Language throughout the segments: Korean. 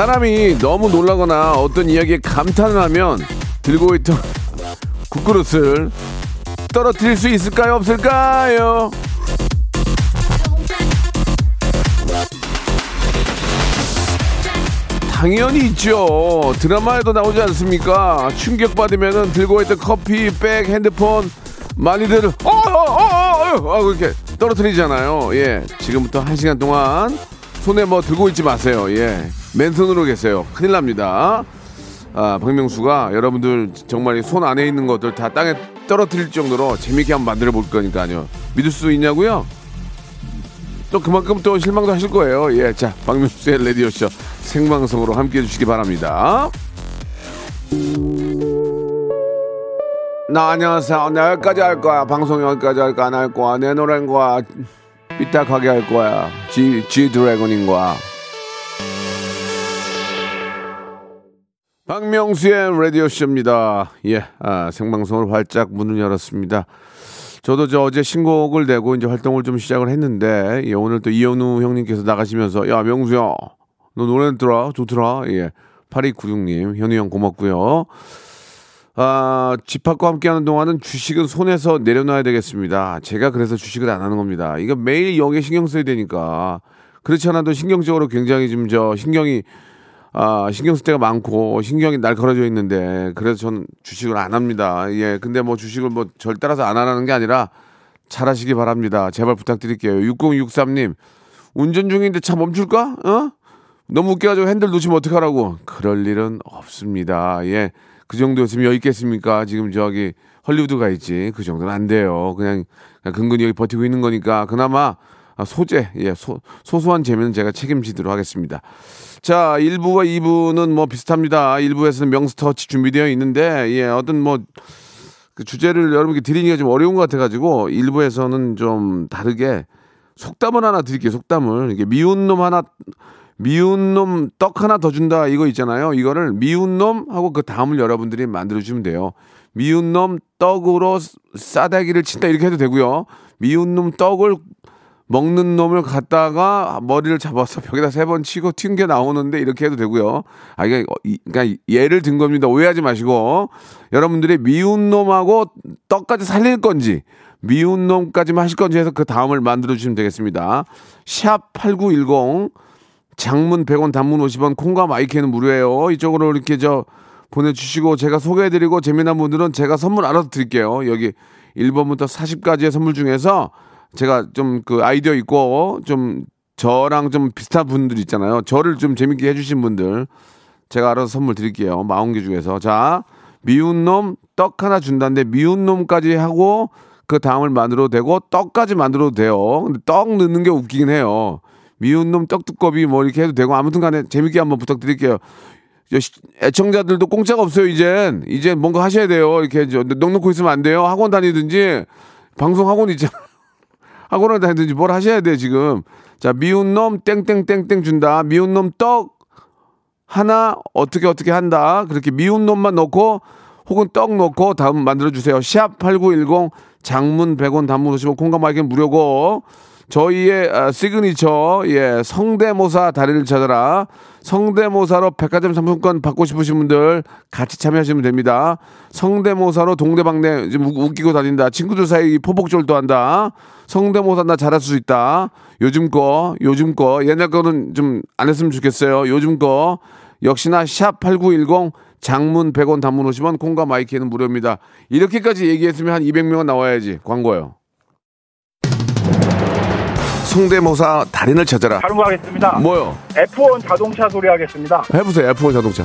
사람이 너무 놀라거나 어떤 이야기에 감탄을 하면 들고 있던 국그릇을 떨어뜨릴 수 있을까요 없을까요 당연히 있죠. 드라마에도 나오지 않습니까? 충격받으면 들고 있던 커피, 백, 핸드폰 많이들 어, 어, 어, 어, 어, 그렇게 떨어뜨리잖아요. 예. 지금부터 한 시간 동안 손에 뭐 들고 있지 마세요. 예. 맨손으로 계세요. 큰일 납니다. 아, 박명수가 여러분들 정말 손 안에 있는 것들 다 땅에 떨어뜨릴 정도로 재밌게 한번 만들어 볼 거니까요. 믿을 수 있냐고요? 또 그만큼 또 실망도 하실 거예요. 예, 자, 박명수의 레디오쇼 생방송으로 함께 해주시기 바랍니다. 나 안녕하세요. 나 여기까지 할 거야. 방송 여기까지 할 거야. 안 할 거야. 내 노래인 거야. 삐딱하게 할 거야. G, G 드래곤인 거야. 박명수의 라디오쇼입니다. 예, 아, 생방송을 활짝 문을 열었습니다. 저도 저 어제 신곡을 내고 이제 활동을 좀 시작을 했는데, 예, 오늘 또 이현우 형님께서 나가시면서, 야, 명수야, 너 노래 들어? 좋더라. 예. 8296님, 현우 형 고맙고요. 아, 집합과 함께하는 동안은 주식은 손에서 내려놔야 되겠습니다. 제가 그래서 주식을 안 하는 겁니다. 이거 매일 여기에 신경 써야 되니까. 그렇지 않아도 신경적으로 굉장히 좀 저 신경이 아, 신경 쓸 때가 많고 신경이 날카로워져 있는데 그래서 저는 주식을 안 합니다. 예. 근데 뭐 주식을 뭐 절 따라서 안 하라는 게 아니라 잘하시기 바랍니다. 제발 부탁드릴게요. 6063님. 운전 중인데 차 멈출까? 어? 너무 웃겨가지고 핸들 놓치면 어떡하라고. 그럴 일은 없습니다. 예. 그 정도였으면 여기 있겠습니까? 지금 저기 헐리우드 가 있지. 그 정도는 안 돼요. 그냥, 그냥 근근히 여기 버티고 있는 거니까 그나마 아, 소재, 예, 소, 소소한 재미는 제가 책임지도록 하겠습니다. 자, 1부와 2부는 뭐 비슷합니다. 1부에서는 명스터치 준비되어 있는데, 예, 어떤 뭐, 그 주제를 여러분께 드리기가 좀 어려운 것 같아가지고, 1부에서는 좀 다르게 속담을 하나 드릴게요, 속담을. 이게 미운 놈 하나, 미운 놈 떡 하나 더 준다, 이거 있잖아요. 이거를 미운 놈 하고 그 다음을 여러분들이 만들어주시면 돼요. 미운 놈 떡으로 싸대기를 친다, 이렇게 해도 되고요. 미운 놈 떡을 먹는 놈을 갖다가 머리를 잡아서 벽에다 세 번 치고 튕겨 나오는데 이렇게 해도 되고요. 아 이게 어, 이- 그러니까 예를 든 겁니다. 오해하지 마시고 여러분들이 미운 놈하고 떡까지 살릴 건지 미운 놈까지만 하실 건지 해서 그 다음을 만들어 주시면 되겠습니다. 샵 8910 장문 100원 단문 50원 콩과 마이크는 무료예요. 이쪽으로 이렇게 저 보내 주시고 제가 소개해 드리고 재미난 분들은 제가 선물 알아서 드릴게요. 여기 1번부터 40까지의 선물 중에서 제가 좀 그 아이디어 있고 좀 저랑 좀 비슷한 분들 있잖아요. 저를 좀 재밌게 해주신 분들 제가 알아서 선물 드릴게요. 마흔 개 중에서 자 미운 놈 떡 하나 준다는데 미운 놈까지 하고 그 다음을 만들어도 되고 떡까지 만들어도 돼요. 근데 떡 넣는 게 웃기긴 해요. 미운 놈 떡두꺼비 뭐 이렇게 해도 되고 아무튼간에 재밌게 한번 부탁드릴게요. 애청자들도 공짜가 없어요 이젠 이제 뭔가 하셔야 돼요 이렇게 저 넋 놓고 있으면 안 돼요 학원 다니든지 방송 학원 있잖아 학원을 다니든지 뭘 하셔야 돼 지금. 자 미운 놈 땡땡땡땡 준다. 미운 놈 떡 하나 어떻게 어떻게 한다. 그렇게 미운 놈만 넣고 혹은 떡 넣고 다음 만들어 주세요. 샵 8910 장문 100원 단문 50원 콩과 my K는 무료고 저희의 아, 시그니처 예 성대모사 다리를 찾아라. 성대모사로 백화점 상품권 받고 싶으신 분들 같이 참여하시면 됩니다. 성대모사로 우- 웃기고 다닌다. 친구들 사이 포복절도 한다 성대모사 나 잘할 수 있다 요즘 거 요즘 거 옛날 거는 좀 안 했으면 좋겠어요 요즘 거 역시나 샵 8910 장문 100원 단문 50원 콩과 my K는 무료입니다 이렇게까지 얘기했으면 한 200명은 나와야지 광고요 성대모사 달인을 찾아라. 바로 가겠습니다. 뭐요? F1 자동차 소리 하겠습니다. 해보세요. F1 자동차.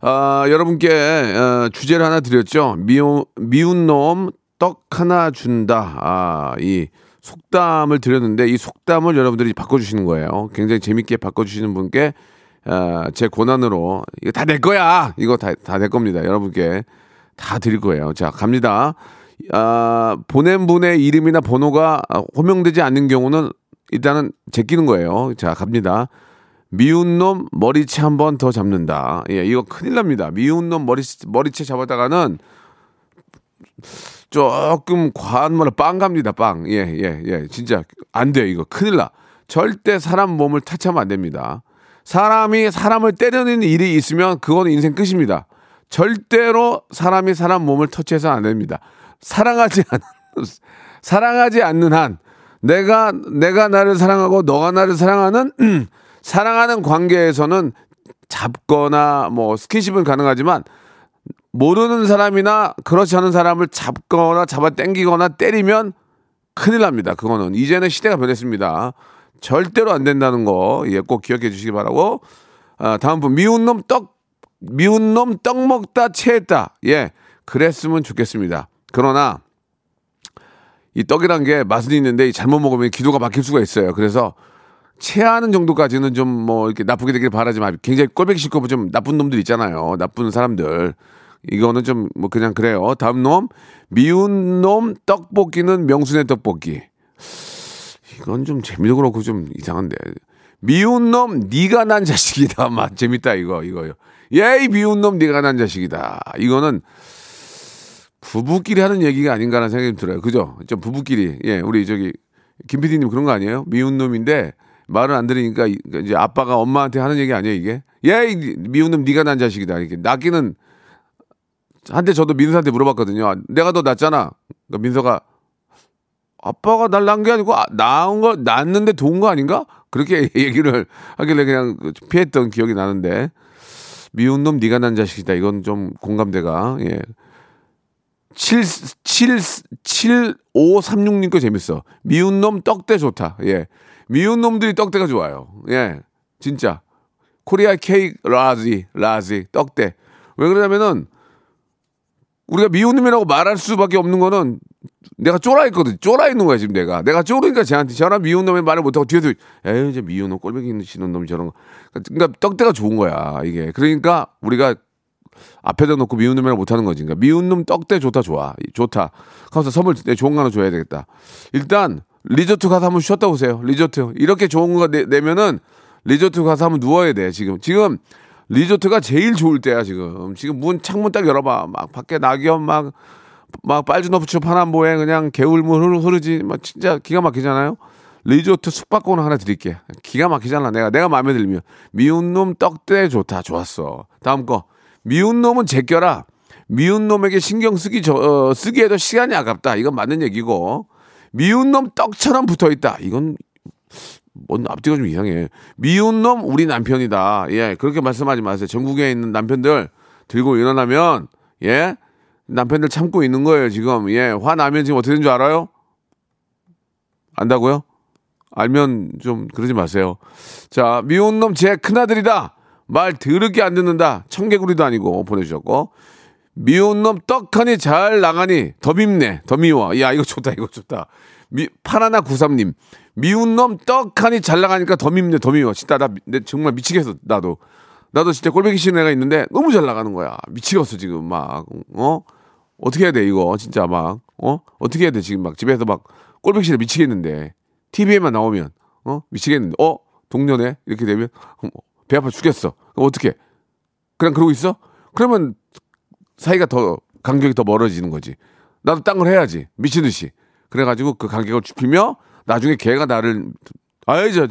아, 여러분께 어, 주제를 하나 드렸죠. 미우, 미운 놈 떡 하나 준다. 아, 이 속담을 드렸는데 이 속담을 여러분들이 바꿔주시는 거예요. 굉장히 재밌게 바꿔주시는 분께 아, 제 권한으로 이거 다 내 거야. 이거 다 다 내 겁니다. 여러분께 다 드릴 거예요. 자, 갑니다. 아, 보낸 분의 이름이나 번호가 호명되지 않는 경우는 일단은 제끼는 거예요. 자, 갑니다. 미운 놈 머리채 한 번 더 잡는다. 예, 이거 큰일 납니다. 미운 놈 머리, 머리채 잡았다가는 조금 과한 말로 빵 갑니다. 빵. 예, 예, 예. 진짜 안 돼요. 이거 큰일 나. 절대 사람 몸을 타치하면 안 됩니다. 사람이 사람을 때리는 일이 있으면 그거는 인생 끝입니다. 절대로 사람이 사람 몸을 터치해서 안 됩니다. 사랑하지 않는 사랑하지 않는 한 내가 내가 나를 사랑하고 너가 나를 사랑하는 사랑하는 관계에서는 잡거나 뭐 스킨십은 가능하지만 모르는 사람이나 그렇지 않은 사람을 잡거나 잡아 당기거나 때리면 큰일 납니다. 그거는 이제는 시대가 변했습니다. 절대로 안 된다는 거, 예, 꼭 기억해 주시기 바라고. 아, 다음 분, 미운 놈 떡, 미운 놈 떡 먹다 체했다. 예, 그랬으면 좋겠습니다. 그러나, 이 떡이란 게 맛은 있는데 잘못 먹으면 기도가 막힐 수가 있어요. 그래서 체하는 정도까지는 좀 뭐 이렇게 나쁘게 되길 바라지 마. 굉장히 꼴배기 싫고 좀 나쁜 놈들 있잖아요. 나쁜 사람들. 이거는 좀 뭐 그냥 그래요. 다음 놈, 미운 놈 떡볶이는 명순의 떡볶이. 이건 좀 재미도 그렇고 좀 이상한데. 미운 놈 네가 난 자식이다. 맞 재밌다 이거 이거요. 예이 미운 놈 네가 난 자식이다. 이거는 부부끼리 하는 얘기가 아닌가라는 생각이 좀 들어요. 그죠? 좀 부부끼리. 예, 우리 저기 김 PD님 그런 거 아니에요? 미운 놈인데 말을 안 들으니까 이- 이제 아빠가 엄마한테 하는 얘기 아니에요 이게? 예이 미운 놈 네가 난 자식이다. 이렇게 낳기는 한때 저도 민서한테 물어봤거든요. 내가 더 낫잖아. 그러니까 민서가 아빠가 날 낳은 게 아니고 아, 낳은 거 낳는데 도운 거 아닌가? 그렇게 얘기를 하길래 그냥 피했던 기억이 나는데 미운 놈 네가 난 자식이다. 이건 좀 공감대가 예. 7 7 7 5 3 6님 거 재밌어. 미운 놈 떡대 좋다. 예. 미운 놈들이 떡대가 좋아요. 예. 진짜. Korea cake large large 떡대. 왜 그러냐면은 우리가 미운 놈이라고 말할 수밖에 없는 거는 내가 쫄아 있거든. 쫄아 있는 거야, 지금 내가. 내가 쫄으니까 쟤한테 저런 미운 놈의 말을 못하고 뒤에서 에이, 이제 미운 놈, 꼴배기 싫은 놈 저런 거. 그러니까 떡대가 좋은 거야, 이게. 그러니까 우리가 앞에다 놓고 미운 놈이라고 못하는 거지. 그러니까 미운 놈 떡대 좋다, 좋아. 좋다. 가서 선물 내 좋은 거 하나 줘야 되겠다. 일단 리조트 가서 한번 쉬었다 오세요. 리조트. 이렇게 좋은 거 내, 내면은 리조트 가서 한번 누워야 돼, 지금. 지금 리조트가 제일 좋을 때야, 지금. 지금 문, 창문 딱 열어봐. 막 밖에 낙엽 막, 막 빨주노푸추 파남보에 그냥 개울물 흐르, 흐르지. 막 진짜 기가 막히잖아요. 리조트 숙박권 하나 드릴게. 기가 막히잖아. 내가, 내가 마음에 들면. 미운 놈 떡대 좋다. 좋았어. 다음 거. 미운 놈은 제껴라. 미운 놈에게 신경 쓰기, 저, 어, 쓰기에도 시간이 아깝다. 이건 맞는 얘기고. 미운 놈 떡처럼 붙어 있다. 이건 뭔 앞뒤가 좀 이상해. 미운 놈 우리 남편이다. 예, 그렇게 말씀하지 마세요. 전국에 있는 남편들 들고 일어나면 예, 남편들 참고 있는 거예요 지금. 예, 화나면 지금 어떻게 된 줄 알아요? 안다고요? 알면 좀 그러지 마세요. 자, 미운 놈 제 큰아들이다. 말 더럽게 안 듣는다. 청개구리도 아니고 보내주셨고. 미운 놈 떡하니 잘 나가니 더 밉네. 더 미워. 야, 이거 좋다. 이거 좋다. 미, 파라나 93님. 미운 놈 떡하니 잘 나가니까 더 밉네. 더 미워. 진짜 나, 내 정말 미치겠어. 나도. 나도 진짜 꼴배기 싫은 애가 있는데 너무 잘 나가는 거야. 미치겠어, 지금 막. 어? 어떻게 해야 돼, 이거. 진짜 막. 어? 어떻게 해야 돼, 지금 막. 집에서 막 꼴배기 싫어 미치겠는데. TV에만 나오면. 어? 미치겠는데. 어? 동년회? 이렇게 되면. 어, 배 아파 죽겠어. 그럼 어떻게? 그냥 그러고 있어? 그러면 사이가 더 간격이 더 멀어지는 거지. 나도 딴 걸 해야지 미친 듯이. 그래가지고 그 간격을 좁히며 나중에 걔가 나를 아이 저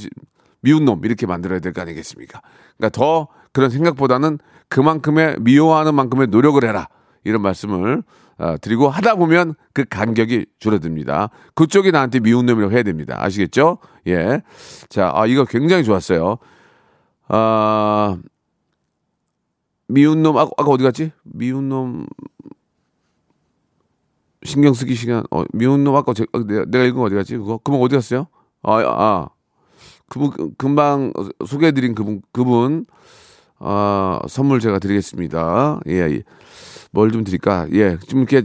미운 놈 이렇게 만들어야 될 거 아니겠습니까? 그러니까 더 그런 생각보다는 그만큼의 미워하는 만큼의 노력을 해라 이런 말씀을 어, 드리고 하다 보면 그 간격이 줄어듭니다. 그쪽이 나한테 미운 놈이라고 해야 됩니다. 아시겠죠? 예. 자, 아, 이거 굉장히 좋았어요. 아, 미운 놈, 아까, 아까 어디 갔지? 미운 놈, 신경 쓰기 시간, 어, 미운 놈, 아까 제, 아, 내가, 내가 읽은 거 어디 갔지? 그거? 그분 어디 갔어요? 아, 아, 그분, 그- 금방 소개해드린 그분, 그분, 아, 선물 제가 드리겠습니다. 예, 예. 뭘 좀 드릴까? 예, 좀 이렇게,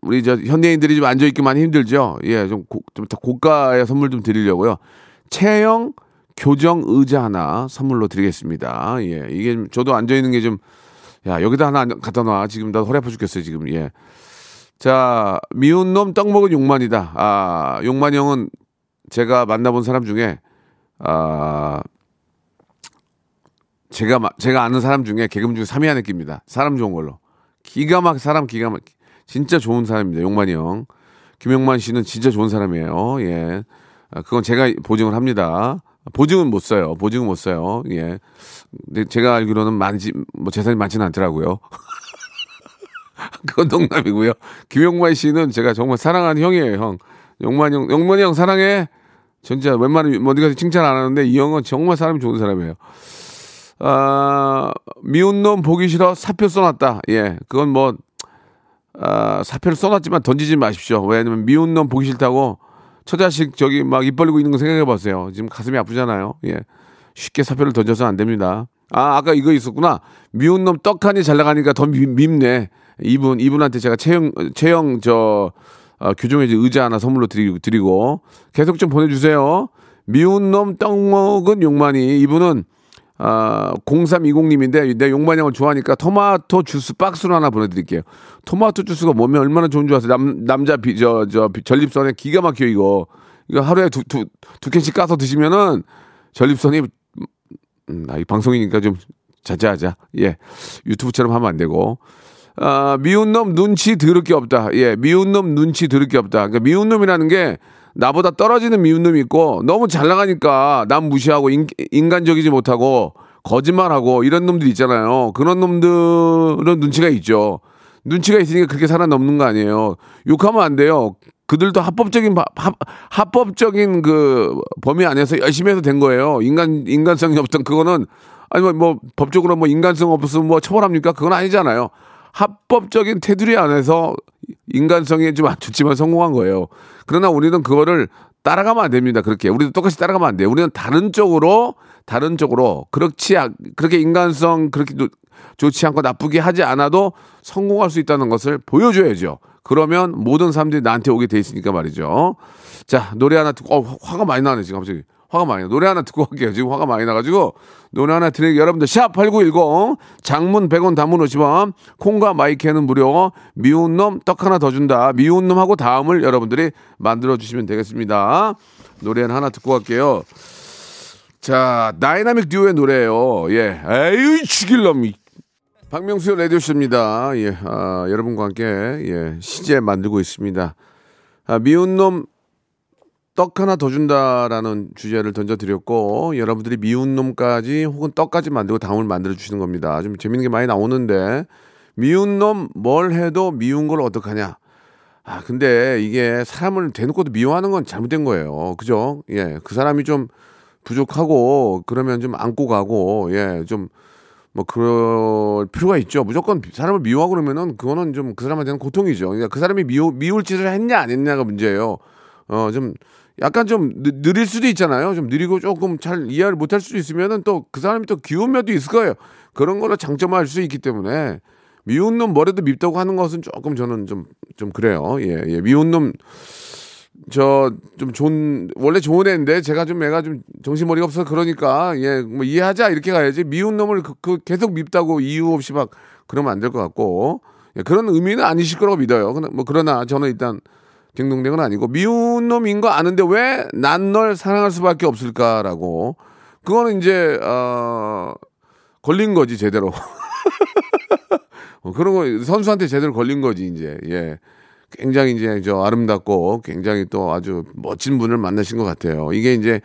우리 저 현대인들이 좀 앉아 있기 많이 힘들죠? 예, 좀, 고, 좀더 고가의 선물 좀 드리려고요. 체형 교정 의자 하나 선물로 드리겠습니다. 예, 이게 좀 저도 앉아 있는 게 좀, 야, 여기다 하나 앉아- 갖다 놔. 지금 나 허리 아파 죽겠어요, 지금. 예. 자, 미운 놈 떡 먹은 용만이다. 아, 용만 형은 제가 만나본 사람 중에, 아, 제가, 마- 제가 아는 사람 중에 개그맨 중에 3위 안에 낍니다. 사람 좋은 걸로. 기가 막, 사람 기가 막, 진짜 좋은 사람입니다. 용만이 형. 김용만 씨는 진짜 좋은 사람이에요. 예. 아, 그건 제가 보증을 합니다. 보증은 못 써요. 보증은 못 써요. 예. 근데 제가 알기로는 많지, 뭐 재산이 많지는 않더라고요. 그건 농담이고요. 김용만 씨는 제가 정말 사랑하는 형이에요, 형. 용만 형, 용만이 형 사랑해. 진짜 웬만하면 어디 가서 칭찬 안 하는데 이 형은 정말 사람이 좋은 사람이에요. 아, 미운 놈 보기 싫어 사표 써놨다. 예, 그건 뭐, 아, 사표를 써놨지만 던지지 마십시오. 왜냐면 미운 놈 보기 싫다고 처자식 저기 막 입 벌리고 있는 거 생각해 보세요. 지금 가슴이 아프잖아요. 예. 쉽게 사표를 던져서 안 됩니다. 아, 아까 이거 있었구나. 미운 놈 떡하니 잘 나가니까 더 미, 밉네. 이분, 이분한테 제가 체형, 체형 저, 어, 교정의 의자 하나 선물로 드리고, 드리고 계속 좀 보내주세요. 미운 놈 떡 먹은 용만이 이분은 아, 0320님인데 내 용만 형을 좋아하니까 토마토 주스 박스로 하나 보내드릴게요. 토마토 주스가 몸에 얼마나 좋은 줄 아세요? 남, 남자 비, 저, 저, 비- 전립선에 기가 막혀 이거. 이거 하루에 두, 두, 두 캔씩 까서 드시면은 전립선이 음, 아, 이 방송이니까 좀 자제하자. 예. 유튜브처럼 하면 안 되고. 아, 미운 놈 눈치 들을 게 없다. 예, 미운 놈 눈치 들을 게 없다. 그러니까 미운 놈이라는 게 나보다 떨어지는 미운 놈이 있고 너무 잘 나가니까 남 무시하고 인, 인간적이지 못하고 거짓말하고 이런 놈들 있잖아요. 그런 놈들은 눈치가 있죠. 눈치가 있으니까 그렇게 살아남는 거 아니에요. 욕하면 안 돼요. 그들도 합법적인 바- 합, 합법적인 그 범위 안에서 열심히 해서 된 거예요. 인간 인간성이 없던 그거는 아니 뭐, 뭐 법적으로 뭐 인간성 없으면 뭐 처벌합니까? 그건 아니잖아요. 합법적인 테두리 안에서 인간성이 좀 안 좋지만 성공한 거예요. 그러나 우리는 그거를 따라가면 안 됩니다. 그렇게 우리도 똑같이 따라가면 안 돼요. 우리는 다른 쪽으로 다른 쪽으로 그렇지 않- 그렇게 인간성 그렇게 노- 좋지 않고 나쁘게 하지 않아도 성공할 수 있다는 것을 보여줘야죠. 그러면 모든 사람들이 나한테 오게 돼 있으니까 말이죠. 자 노래 하나 듣고 어, 화가 많이 나네 지금 갑자기 화가 많이 나. 노래 하나 듣고 갈게요. 지금 화가 많이 나가지고 노래 하나 드리게 여러분들 샵 8910 장문 100원 단문 50원 콩과 마이크는 무료 미운 놈 떡 하나 더 준다. 미운 놈하고 다음을 여러분들이 만들어 주시면 되겠습니다. 노래 하나 듣고 갈게요. 자, 다이나믹 듀오의 노래예요. 예. 에이, 죽일 놈이. 박명수의 라디오쇼입니다. 예. 아, 여러분과 함께, 예. 시제 만들고 있습니다. 아, 미운 놈, 떡 하나 더 준다라는 주제를 던져드렸고, 여러분들이 미운 놈까지 혹은 떡까지 만들고 다음을 만들어 주시는 겁니다. 좀 재밌는 게 많이 나오는데, 미운 놈 뭘 해도 미운 걸 어떡하냐. 아, 근데 이게 사람을 대놓고도 미워하는 건 잘못된 거예요. 그죠? 예. 그 사람이 좀 부족하고, 그러면 좀 안고 가고, 예. 좀, 뭐, 그럴 필요가 있죠. 무조건 사람을 미워하고 그러면은 그거는 좀 그 사람한테는 고통이죠. 그러니까 그 사람이 미워, 미울 짓을 했냐, 안 했냐가 문제예요. 어, 좀, 약간 좀 느, 느릴 수도 있잖아요. 좀 느리고 조금 잘 이해를 못할 수도 있으면은 또 그 사람이 또 귀여운 면도 있을 거예요. 그런 걸로 장점화할 수 있기 때문에 미운 놈 뭐래도 밉다고 하는 것은 조금 저는 좀, 좀 그래요. 예, 예. 미운 놈, 저, 좀 좋은, 원래 좋은 애인데 제가 좀 애가 좀 정신머리가 없어서 그러니까, 예, 뭐 이해하자 이렇게 가야지. 미운 놈을 그, 그 계속 밉다고 이유 없이 막 그러면 안 될 것 같고, 예, 그런 의미는 아니실 거라고 믿어요. 뭐 그러나 저는 일단 딩동댕은 아니고 미운 놈인 거 아는데 왜 난 널 사랑할 수밖에 없을까라고. 그거는 이제, 어, 걸린 거지, 제대로. 어, 그런 거 선수한테 제대로 걸린 거지 이제 예 굉장히 이제 저 아름답고 굉장히 또 아주 멋진 분을 만나신 것 같아요 이게 이제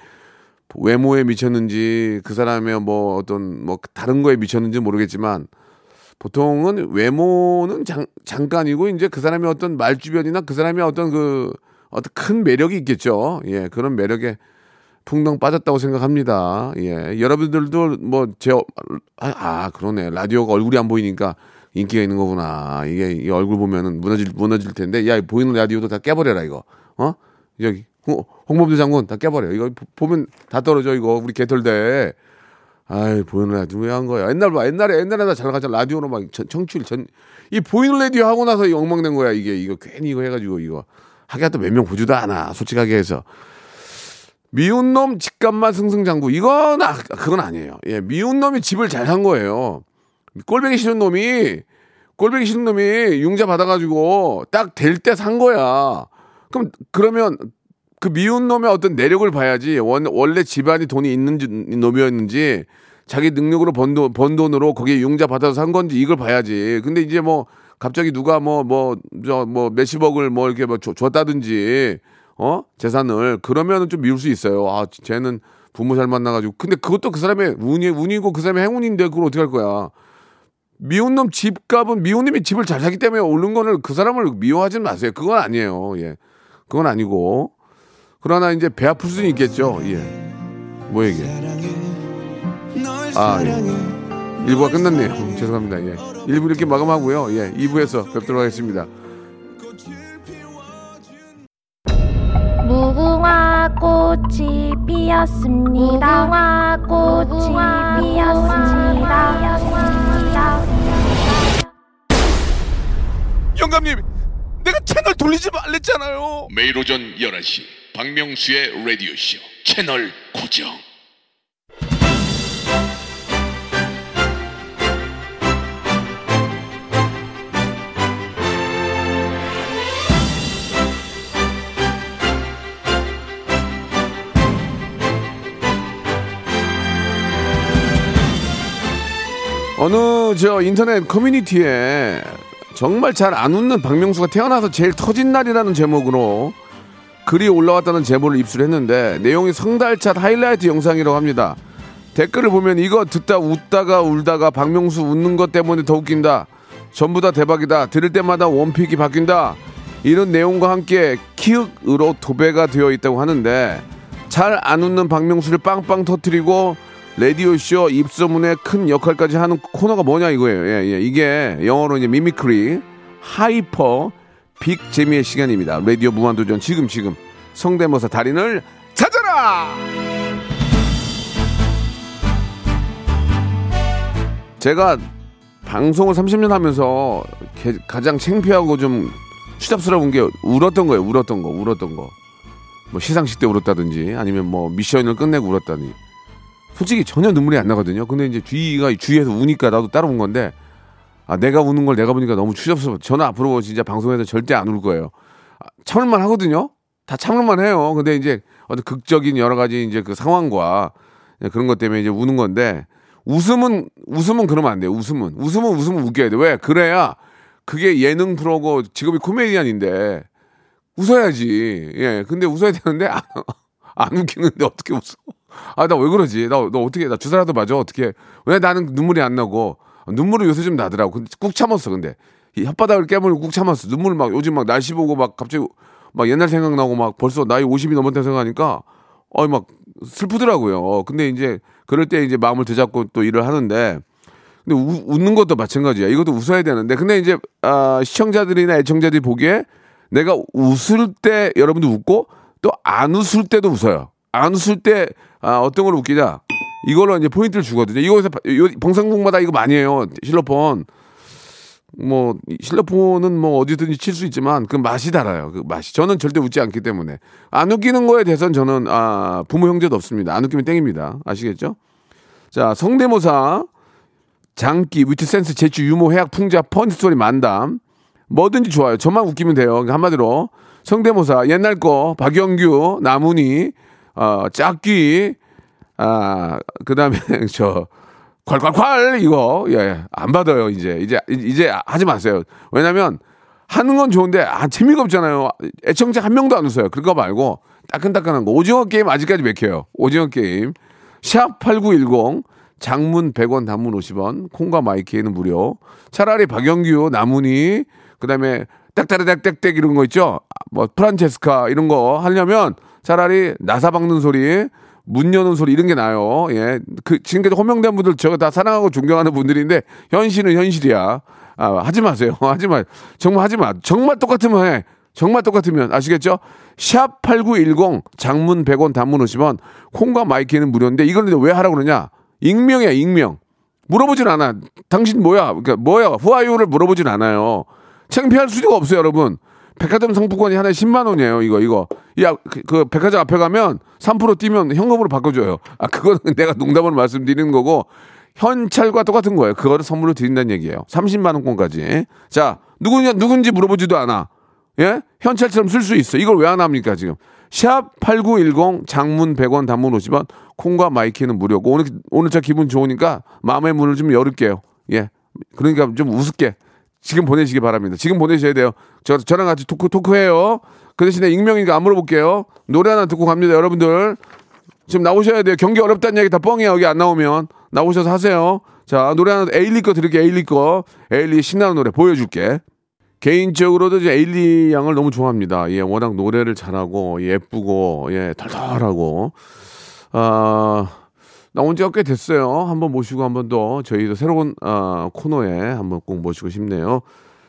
외모에 미쳤는지 그 사람의 뭐 어떤 뭐 다른 거에 미쳤는지 모르겠지만 보통은 외모는 잠, 잠깐이고 이제 그 사람의 어떤 말주변이나 그 사람의 어떤 그 어떤 큰 매력이 있겠죠 예 그런 매력에 풍덩 빠졌다고 생각합니다. 예. 여러분들도 뭐, 제, 어, 아, 아, 그러네. 라디오가 얼굴이 안 보이니까 인기가 있는 거구나. 이게, 이 얼굴 보면은 무너질, 무너질 텐데. 야, 보이는 라디오도 다 깨버려라, 이거. 어? 여기, 홍, 홍범도 장군 다 깨버려. 이거 보면 다 떨어져, 이거. 우리 개털대. 아이, 보이는 라디오 왜 한 거야? 옛날 봐. 옛날에, 옛날에 나 잘 가자. 라디오로 막 청취율 전, 이 보이는 라디오 하고 나서 엉망된 거야, 이게. 이거 괜히 이거 해가지고, 이거. 하기가 또몇 명 보지도 않아. 솔직하게 해서. 미운 놈 집값만 승승장구. 이건, 아, 그건 아니에요. 예, 미운 놈이 집을 잘 산 거예요. 꼴배기 싫은 놈이, 꼴배기 싫은 놈이 융자 받아가지고 딱 될 때 산 거야. 그럼, 그러면 그 미운 놈의 어떤 내력을 봐야지. 원, 원래 집안이 돈이 있는지, 놈이었는지, 자기 능력으로 번, 돈, 번 돈으로 거기에 융자 받아서 산 건지 이걸 봐야지. 근데 이제 뭐, 갑자기 누가 뭐, 뭐, 저, 뭐, 몇십억을 뭐 이렇게 뭐 줬다든지, 어 재산을 그러면은 좀 미울 수 있어요. 아 쟤는 부모 잘 만나가지고 근데 그것도 그 사람의 운이 운이고 그 사람의 행운인데 그걸 어떻게 할 거야? 미운 놈 집값은 미운 놈이 집을 잘 사기 때문에 오른 거를 그 사람을 미워하지 마세요. 그건 아니에요. 예, 그건 아니고 그러나 이제 배 아플 수는 있겠죠. 예, 뭐 이게? 아 예. 1부가 끝났네요. 죄송합니다. 예. 1부 이렇게 마감하고요. 예. 2부에서 뵙도록 하겠습니다. 무궁화 꽃이 피었습니다. 무궁화 꽃이 피었습니다. 영감님, 내가 채널 돌리지 말랬잖아요. 매일 오전 11시 박명수의 라디오쇼 채널 고정. 어느 저 인터넷 커뮤니티에 정말 잘 안 웃는 박명수가 태어나서 제일 터진 날이라는 제목으로 글이 올라왔다는 제보를 입수했는데 내용이 성달찻 하이라이트 영상이라고 합니다. 댓글을 보면 이거 듣다 웃다가 울다가 박명수 웃는 것 때문에 더 웃긴다. 전부 다 대박이다. 들을 때마다 원픽이 바뀐다. 이런 내용과 함께 키읔으로 도배가 되어 있다고 하는데 잘 안 웃는 박명수를 빵빵 터트리고 라디오쇼 입소문에 큰 역할까지 하는 코너가 뭐냐 이거예요. 예, 예. 이게 영어로 이제 mimicry, hyper, big 재미의 시간입니다. 라디오 무한도전 지금 지금 성대모사 달인을 찾아라! 제가 방송을 30년 하면서 게- 가장 창피하고 좀 추잡스러운 게 울었던 거예요. 울었던 거, 울었던 거. 뭐 시상식 때 울었다든지 아니면 뭐 미션을 끝내고 울었다니. 솔직히 전혀 눈물이 안 나거든요. 근데 이제 주위가 주위에서 우니까 나도 따라 운 건데 아 내가 우는 걸 내가 보니까 너무 추잡스러워. 저는 앞으로 진짜 방송에서 절대 안 울 거예요. 아, 참을만 하거든요. 다 참을만 해요. 근데 이제 어떤 극적인 여러 가지 이제 그 상황과 그런 것 때문에 이제 우는 건데 웃음은 웃음은 그러면 안 돼요. 웃음은 웃음은 웃음은 웃겨야 돼. 왜? 그래야 그게 예능 프로고 직업이 코미디언인데 웃어야지. 예. 근데 웃어야 되는데 안, 안 웃기는데 어떻게 웃어? 아, 나 왜 그러지? 나, 너 어떻게, 나 주사라도 맞아? 어떻게. 왜 나는 눈물이 안 나고. 눈물은 요새 좀 나더라고. 근데 꾹 참았어, 근데. 이 혓바닥을 깨물고 꾹 참았어. 눈물 막, 요즘 막 날씨 보고 막 갑자기 막 옛날 생각나고 막 벌써 나이 50이 넘었다 생각하니까, 어, 막 슬프더라고요. 어, 근데 이제 그럴 때 이제 마음을 되잡고 또 일을 하는데, 근데 우- 웃는 것도 마찬가지야. 이것도 웃어야 되는데. 근데 이제, 아, 시청자들이나 애청자들이 보기에 내가 웃을 때 여러분도 웃고 또 안 웃을 때도 웃어요. 안 웃을 때 아, 어떤 걸 웃기냐. 이걸로 이제 포인트를 주거든요. 이거에서 방송국마다 이거 많이 해요. 실로폰. 뭐이 실로폰은 뭐 어디든지 칠 수 있지만 그 맛이 달라요. 그 맛이. 저는 절대 웃지 않기 때문에 안 웃기는 거에 대해서는 저는 아, 부모 형제도 없습니다. 안 웃기면 땡입니다. 아시겠죠? 자, 성대모사 장기, 위트 센스, 재치, 유머, 해학, 풍자, funny 스토리, 만담. 뭐든지 좋아요. 저만 웃기면 돼요. 한마디로. 성대모사, 옛날 거, 박영규, 나문희, 어, 짝귀, 아, 그 다음에, 저, 콸콸콸 이거. 예 안 받아요 이제. 이제 이제 하지 마세요. 왜냐면 하는 건 좋은데 아 재미가 없잖아요. 애청자 한 명도 안 웃어요. 그거 말고 따끈따끈한 거. 오징어 게임 아직까지 맥혀요. 오징어 게임. 샵8910 장문 100원 단문 50원. 콩과 마이키에는 무료. 차라리 박영규 나문희 그다음에 딱따르닥딱딱 이런 거 있죠? 뭐 프란체스카 이런 거 하려면 차라리 나사 박는 소리 문 여는 소리 이런 게 나아요. 예. 그 지금까지 호명된 분들 제가 다 사랑하고 존경하는 분들인데 현실은 현실이야. 아, 하지 마세요. 하지 마. 정말 하지 마. 정말 똑같으면 해. 정말 똑같으면 아시겠죠? 샵 8910 장문 100원 단문 50원 콩과 마이케이는 무료인데 이걸 왜 하라고 그러냐? 익명이야, 익명. 물어보진 않아. 당신 뭐야? 그러니까 뭐야? 후아유를 물어보진 않아요. 창피할 수가 없어요, 여러분. 백화점 상품권이 하나에 10만 원이에요. 이거 이거. 야, 그, 그 백화점 앞에 가면 3% 뛰면 현금으로 바꿔 줘요. 아, 그거는 내가 농담으로 말씀드리는 거고 현찰과 똑같은 거예요. 그거를 선물로 드린다는 얘기예요. 30만 원권까지. 자, 누구냐 누군지 물어보지도 않아. 예? 현찰처럼 쓸 수 있어. 이걸 왜 안 합니까, 지금? 샵 8910 장문 100원 단문 50원 콩과 마이케이는 무료고 오늘 오늘 저 기분 좋으니까 마음의 문을 좀 열을게요. 예. 그러니까 좀 우습게 지금 보내시기 바랍니다. 지금 보내셔야 돼요. 저 저랑 같이 talk talk해요. 그 대신에 익명이니까 안 물어볼게요. 노래 하나 듣고 갑니다, 여러분들. 지금 나오셔야 돼요. 경기 어렵다는 얘기 다 뻥이야. 여기 안 나오면 나오셔서 하세요. 자 노래 하나 에일리 거 들을게. 에일리 거 에일리 신나는 노래 보여줄게. 개인적으로도 이제 에일리 양을 너무 좋아합니다. 예, 워낙 노래를 잘하고 예쁘고 예, 털털하고 아 나온 지가 꽤 됐어요. 한번 모시고 한번 더 저희도 새로운 아, 코너에 한번 꼭 모시고 싶네요.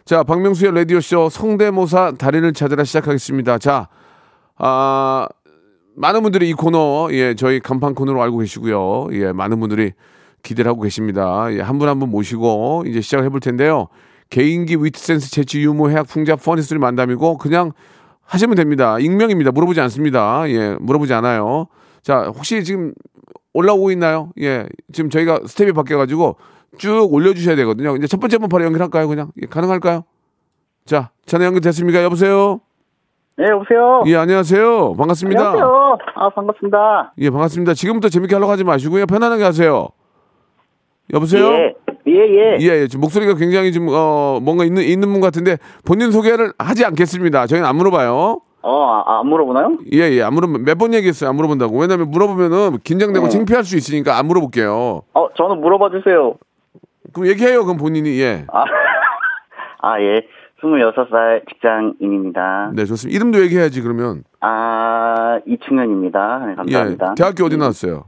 자, 박명수의 라디오 쇼 성대모사 달인을 찾으라 시작하겠습니다. 자, 아 많은 분들이 이 코너 예, 저희 간판 코너로 알고 계시고요. 예, 많은 분들이 기대를 하고 계십니다. 예, 한 분 한 분 모시고 이제 시작을 해볼 텐데요. 개인기, 위트센스, 재치, 유머, 해학, 풍자, funny 스토리 만담이고 그냥 하시면 됩니다. 익명입니다. 물어보지 않습니다. 예, 물어보지 않아요. 자, 혹시 지금 올라오고 있나요? 예, 지금 저희가 스텝이 바뀌어가지고 쭉 올려주셔야 되거든요. 이제 첫 번째 분 바로 연결할까요? 그냥 예, 가능할까요? 자, 전화 연결됐습니까? 여보세요. 네, 여보세요. 예, 안녕하세요. 반갑습니다. 안녕하세요. 아, 반갑습니다. 예, 반갑습니다. 지금부터 재밌게 하려고 하지 마시고요. 편안하게 하세요. 여보세요? 예, 예, 예. 예, 예. 지금 목소리가 굉장히 좀, 어, 뭔가 있는, 있는 분 같은데 본인 소개를 하지 않겠습니다. 저희는 안 물어봐요. 어, 아, 안 물어보나요? 예, 예. 안 물어보면 몇번 얘기했어요. 안 물어본다고. 왜냐면 물어보면은 긴장되고 네. 창피할 수 있으니까 안 물어볼게요. 어, 저는 물어봐 주세요. 그럼 얘기해요. 그럼 본인이. 예. 아, 아 예. 26살 직장인입니다. 네, 좋습니다. 이름도 얘기해야지, 그러면. 아, 이충현입니다. 네, 감사합니다. 예. 대학교 어디 나왔어요?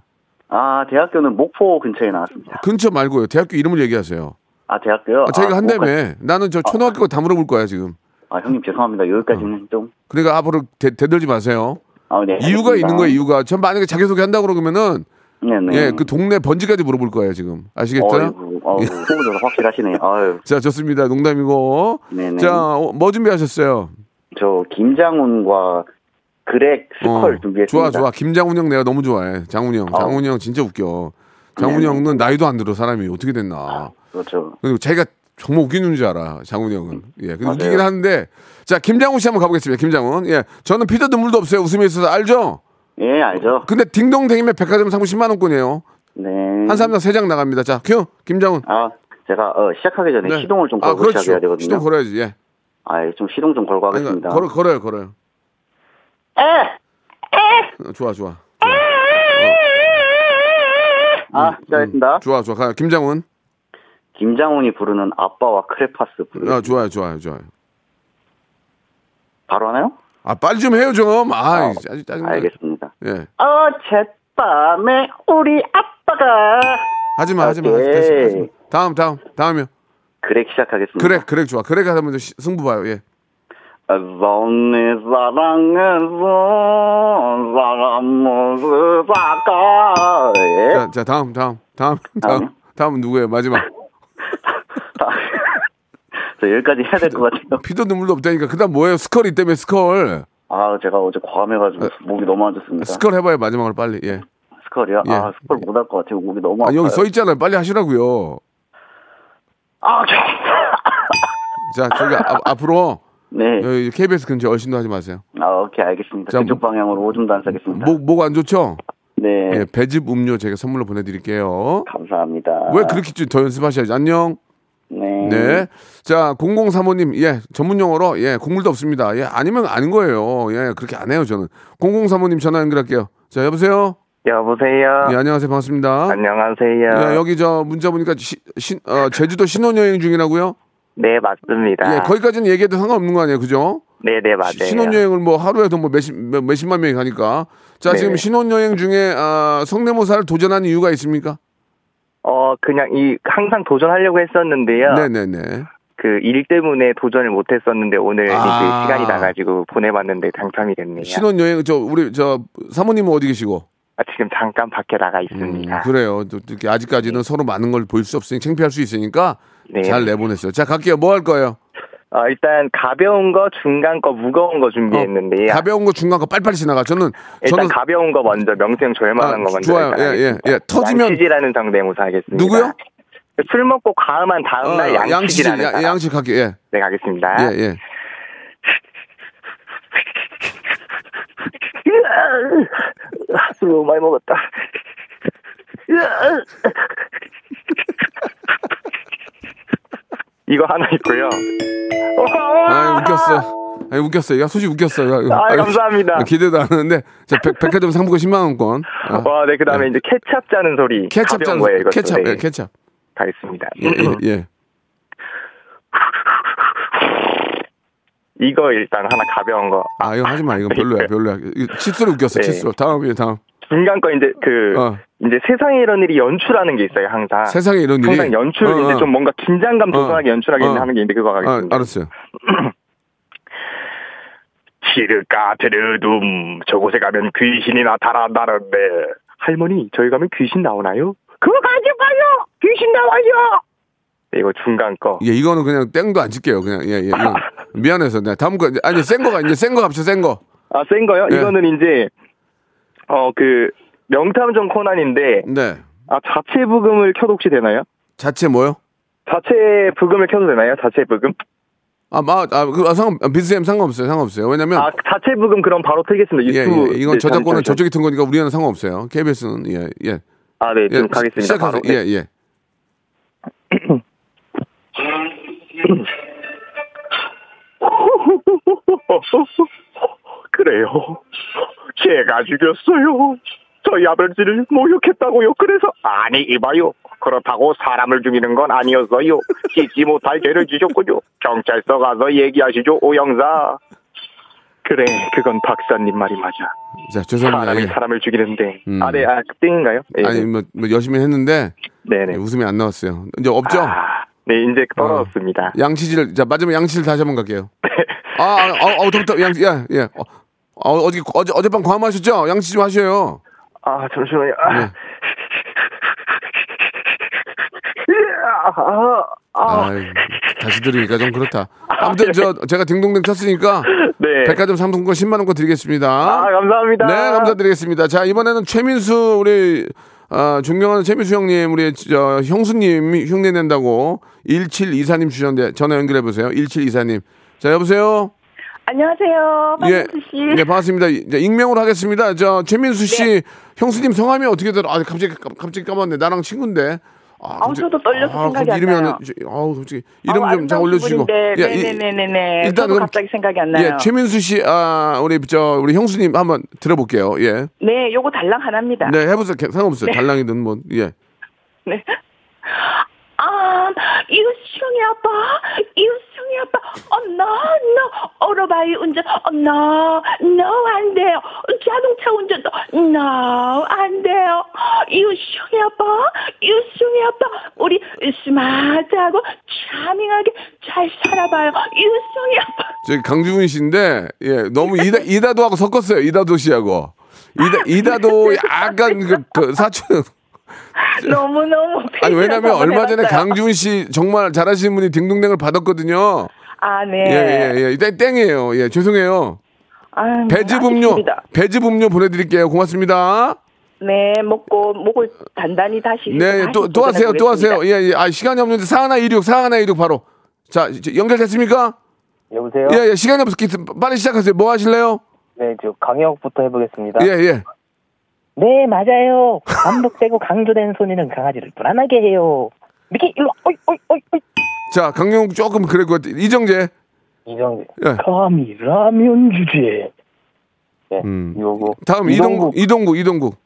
아, 대학교는 목포 근처에 나왔습니다. 근처 말고요. 대학교 이름을 얘기하세요. 아, 대학교요? 아, 자기가 아, 한다며. 목포- 나는 저 초등학교 다 물어볼 거야, 지금. 아, 형님 죄송합니다. 여기까지는 좀. 그러니까 앞으로 대, 대들지 마세요. 아, 네. 이유가 알겠습니다. 있는 거예요, 이유가. 전 만약에 자기소개 한다고 그러면은 네 네. 예, 그 동네 번지까지 물어볼 거예요, 지금. 아시겠죠? 어이구, 어우, 후보조사 확실하시네요. 아유, 자, 좋습니다. 농담이고. 네네. 자, 어, 뭐 준비하셨어요? 저 김장훈과 그렉 스컬 어, 준비했습니다. 좋아, 좋아. 김장훈 형 내가 너무 좋아해. 장훈이 형. 아. 장훈이 형 진짜 웃겨. 장훈이 네네. 형은 나이도 안 들어, 사람이. 어떻게 됐나. 그렇죠. 그리고 자기가 정말 웃기는 줄 알아, 장훈이 형은. 예, 근데 맞아요. 웃기긴 하는데. 자, 김장훈 씨 한번 가보겠습니다, 김장훈. 예. 저는 피도 눈물도 없어요. 웃음이 있어서 알죠? 예, 알죠. 근데 딩동댕이면 백화점 상품 10만 원권이에요. 네. 한 사람당 세 장 나갑니다. 자, 큐! 김장훈. 아, 제가 어, 시작하기 전에 네. 시동을 좀 아, 걸고 그렇죠. 시작해야 되거든요. 시동 걸어야지, 예. 아, 예, 좀 시동 좀 걸고 아니, 하겠습니다. 걸어, 걸어요, 걸어요. 에! 어, 좋아, 좋아. 아, 시작했습니다. 좋아, 좋아. 가, 김장훈. 김장훈이 부르는 아빠와 크레파스 부르. 아, 좋아요, 좋아요, 좋아요. 바로 하나요? 아, 빨리 좀 해요, 좀. 아, 어, 아주 짜증나. 알겠습니다. 예. 어젯밤에 우리 아빠가 하지 마, 하지 마. 오케이. 됐어, 마. 다음, 다음, 다음이요. 그렉 시작하겠습니다. 그래, 그래, 좋아. 먼저 시- 승부 봐요, 예. 너네 사랑해서 사람 모습아까 예? 자, 자, 다음, 다음, 다음, 다음. 다음은 누구예요? 마지막. 저 여기까지 해야 될 것 같아요. 피도 눈물도 없다니까. 그 다음 뭐예요? 스컬 있다며, 스컬. 아 제가 어제 과음해가지고 목이 너무 안 좋습니다. 스컬 해봐요, 마지막으로 빨리. 예. 스컬이요? 예. 아 스컬 못할 것 같아요. 목이 너무 아, 아파요. 여기 써 있잖아요. 빨리 하시라고요. 아, 자, 저기 앞, 앞으로 네. 여기 KBS 근처 얼씬도 하지 마세요. 아 오케이 알겠습니다. 자, 그쪽 방향으로 오줌도 안 싸겠습니다. 목, 목 안 좋죠? 네. 예, 배즙 음료 제가 선물로 보내드릴게요. 감사합니다. 왜 그렇게 좀더 연습하셔야지. 안녕. 네. 네. 자, 0035님, 예, 전문 용어로, 예, 국물도 없습니다. 예, 아니면 아닌 거예요. 예, 그렇게 안 해요, 저는. 0035님 전화 연결할게요. 자, 여보세요? 여보세요. 예, 안녕하세요. 반갑습니다. 안녕하세요. 예, 여기 저 문자 보니까 시, 신- 어, 제주도 신혼여행 중이라고요? 네, 맞습니다. 예, 거기까지는 얘기해도 상관없는 거 아니에요, 그죠? 네, 네, 맞아요. 신혼여행을 뭐 하루에도 뭐 몇십, 몇- 몇십만 명이 가니까. 자, 네. 지금 신혼여행 중에, 아, 성대모사를 도전한 이유가 있습니까? 어, 그냥 이 항상 도전하려고 했었는데요. 네네네. 그 일 때문에 도전을 못 했었는데 오늘 아. 이제 시간이 나가지고 보내봤는데 당첨이 됐네요. 신혼여행, 저, 우리, 저, 사모님은 어디 계시고? 아, 지금 잠깐 밖에 나가 음, 있습니다. 그래요. 또 이렇게 아직까지는 서로 많은 걸 볼 수 없으니 창피할 수 있으니까 네. 잘 내보냈어요. 자, 갈게요. 뭐 할 거예요? 어, 일단 가벼운 거, 중간 거, 무거운 거 준비했는데요. 어, 가벼운 거, 중간 거 빨리빨리 지나가. 저는, 일단 저는, 가벼운 거 먼저 명수형 조회만한 아, 거 먼저 좋아요. 예, 예. 예. 터지면- 양치질하는 성대모사 하겠습니다. 누구요? 술 먹고 과음한 다음 날 어, 양치질, 양치질하는 야, 사람. 양치 갈게요. 예. 네 가겠습니다. 예, 예. 술 너무 많이 먹었다. 이거 하나 있고요. 아 웃겼어. 아 웃겼어. 야, 솔직히 웃겼어. 야. 아, 감사합니다. 기대도 안 하는데. 자, 백, 백화점 상품권 10만 원권. 아, 와, 네, 그 다음에 이제 케찹 짜는 소리. 케찹 짠, 거예요, 이것도. 케찹, 네, 예, 케찹. 가겠습니다. 예, 예, 예. 이거 일단 하나 가벼운 거. 아, 이거 하지 마. 이거 별로야, 별로야. 칫솔 웃겼어, 네. 칫솔. 다음이에요, 다음. 중간 거 이제 그, 어. 이제 세상에 이런 일이 연출하는 게 있어요, 항상. 세상에 이런 일이. 항상 연출, 어, 이제 어. 좀 뭔가 긴장감 조성하게 어. 연출하게 어. 하는 게 있는데 그거 아, 가겠습니다. 알았어요. 시르까 드르둠 저곳에 가면 귀신이 나타난다는데 할머니 저희 가면 귀신 나오나요? 그거 가져가요 귀신 나와요 이거 중간 거 예, 이거는 그냥 땡도 안 칠게요. 그냥, 예, 예. 미안해서. 네, 다음 거, 이제- 아니, 센 거가, 이제 센 거 갑시다, 센 거. 아, 센 거요? 예. 이거는 이제, 어, 그, 명탐정 코난인데, 네. 아, 자체 부금을 켜도 혹시 되나요? 자체 뭐요? 자체 부금을 켜도 되나요? 자체 부금? 아, 마, 아, 그, 아, 상관, 아, 비스엠 상관없어요. 상관없어요. 왜냐면, 아, 자체 부금 그럼 바로 틀겠습니다. 예, 유튜브. 예. 이건 네, 저작권은 잠시만요. 저쪽이 튼 거니까 우리는 상관없어요. KBS는, 예, 예. 아, 네, 예, 지금 가겠습니다. 시작하세요. 바로. 네. 예, 예. 그래요. 제가 죽였어요. 저희 아버지를 모욕했다고요. 그래서 아니 이봐요. 그렇다고 사람을 죽이는 건 아니었어요. 씻지 못할 죄를 지셨군요. 경찰서 가서 얘기하시죠, 오 형사. 그래, 그건 박사님 말이 맞아. 자, 죄송합니다. 사람이 예. 사람을 죽이는데. 음. 아, 네, 아, 땡인가요? 네, 아니, 뭐, 뭐 열심히 했는데, 네네. 예, 웃음이 안 나왔어요. 이제 없죠? 아, 네, 이제 떨어졌습니다. 양치질, 자, 마지막 양치질 다시 한번 갈게요. 아, 아, 어, 어, 덥다. 양, 야, 예. 어, 어, 어제, 어제, 어젯밤 과음하셨죠? 양치 좀 하셔요. 아, 잠시만요. 아, 네. 아, 아, 아이, 다시 들으니까 좀 그렇다. 아무튼 저 제가 딩동댕 쳤으니까 네. 백화점 상품권 10만 원권 드리겠습니다. 아, 감사합니다. 네, 감사드리겠습니다. 자, 이번에는 최민수 우리 아, 존경하는 최민수 형님, 우리 저 형수님 흉내 낸다고 1724님 주셨는데 전화 연결해 보세요. 1724님. 자, 여보세요. 안녕하세요. 예, 박민수 씨. 네, 반갑습니다. 이제 익명으로 하겠습니다. 저 최민수 씨 네. 형수님 성함이 어떻게 들어? 아, 갑자기 갑자기 까먹네. 나랑 친구인데. 아, 아우, 저도 떨려서 생각이 갑자기 안 이름이 나요. 아우, 솔직히 이름 좀 잘 올려주시고. 예, 이- 네네네네. 일단 그럼 갑자기 생각이 안 나요. 예, 최민수 씨, 아, 우리 저 우리 형수님 한번 들어볼게요. 예. 네, 요거 달랑 하나입니다. 네, 해보세요. 개- 상관없어요. 달랑이든 뭐, 예. 네. 아, 이승희 아빠, 이승희 아빠, 어, no, 오토바이 운전, 어, no, no, 안 돼요. 자동차 운전도, no, 안 돼요. 이승희 아빠, 이승희 아빠, 우리 스마트하고 차밍하게 잘 살아봐요. 이승희 아빠. 저기 강주훈 씨인데, 예, 너무 이다, 이다도하고 섞었어요. 이다도 씨하고. 이다, 이다도 약간 그, 그 사촌. 너무 너무. 아니, 왜냐면 얼마 전에. 강주훈 씨 정말 잘하시는 분이 딩동댕을 받았거든요. 아, 네. 예, 예, 예. 땡, 땡이에요. 예, 죄송해요. 아유, 배즙 음료, 아쉽습니다. 배즙 음료 보내드릴게요. 고맙습니다. 네, 먹고 목을 단단히 다시. 네, 또, 또 하세요, 또 하세요. 예, 예. 아, 시간이 없는데 사하나 이륙, 사하나 이륙 바로. 자, 연결됐습니까? 여보세요? 예, 예. 시간이 없어. 빨리 시작하세요. 뭐 하실래요? 네, 저 강혁부터 해보겠습니다. 예, 예. 네, 맞아요. 반복되고 강조된 소리는 강아지를 불안하게 해요. 미키, 일로 와. 어이, 어이, 어이, 어이. 자, 강영욱 조금 그럴 것 같아. 이정재. 이정재. 예. 감히 라면 주제에. 네, 음. 이거고. 다음 이동국, 이동국, 이동국.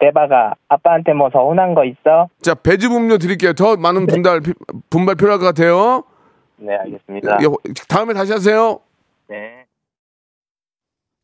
대바가 아빠한테 뭐 서운한 거 있어? 자, 배즙 음료 드릴게요. 더 많은 분발, 피- 분발 필요할 것 같아요. 네, 알겠습니다. 예, 다음에 다시 하세요. 네.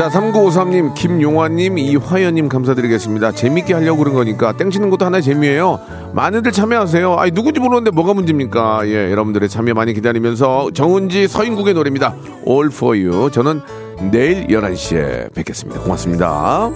자, 3953님, 김용화님, 이화연님 감사드리겠습니다. 재밌게 하려고 그런 거니까 땡치는 것도 하나의 재미예요. 많이들 참여하세요. 아니, 누군지 모르는데 뭐가 문제입니까? 예, 여러분들의 참여 많이 기다리면서 정은지 서인국의 노래입니다. All for you. 저는 내일 11시에 뵙겠습니다. 고맙습니다.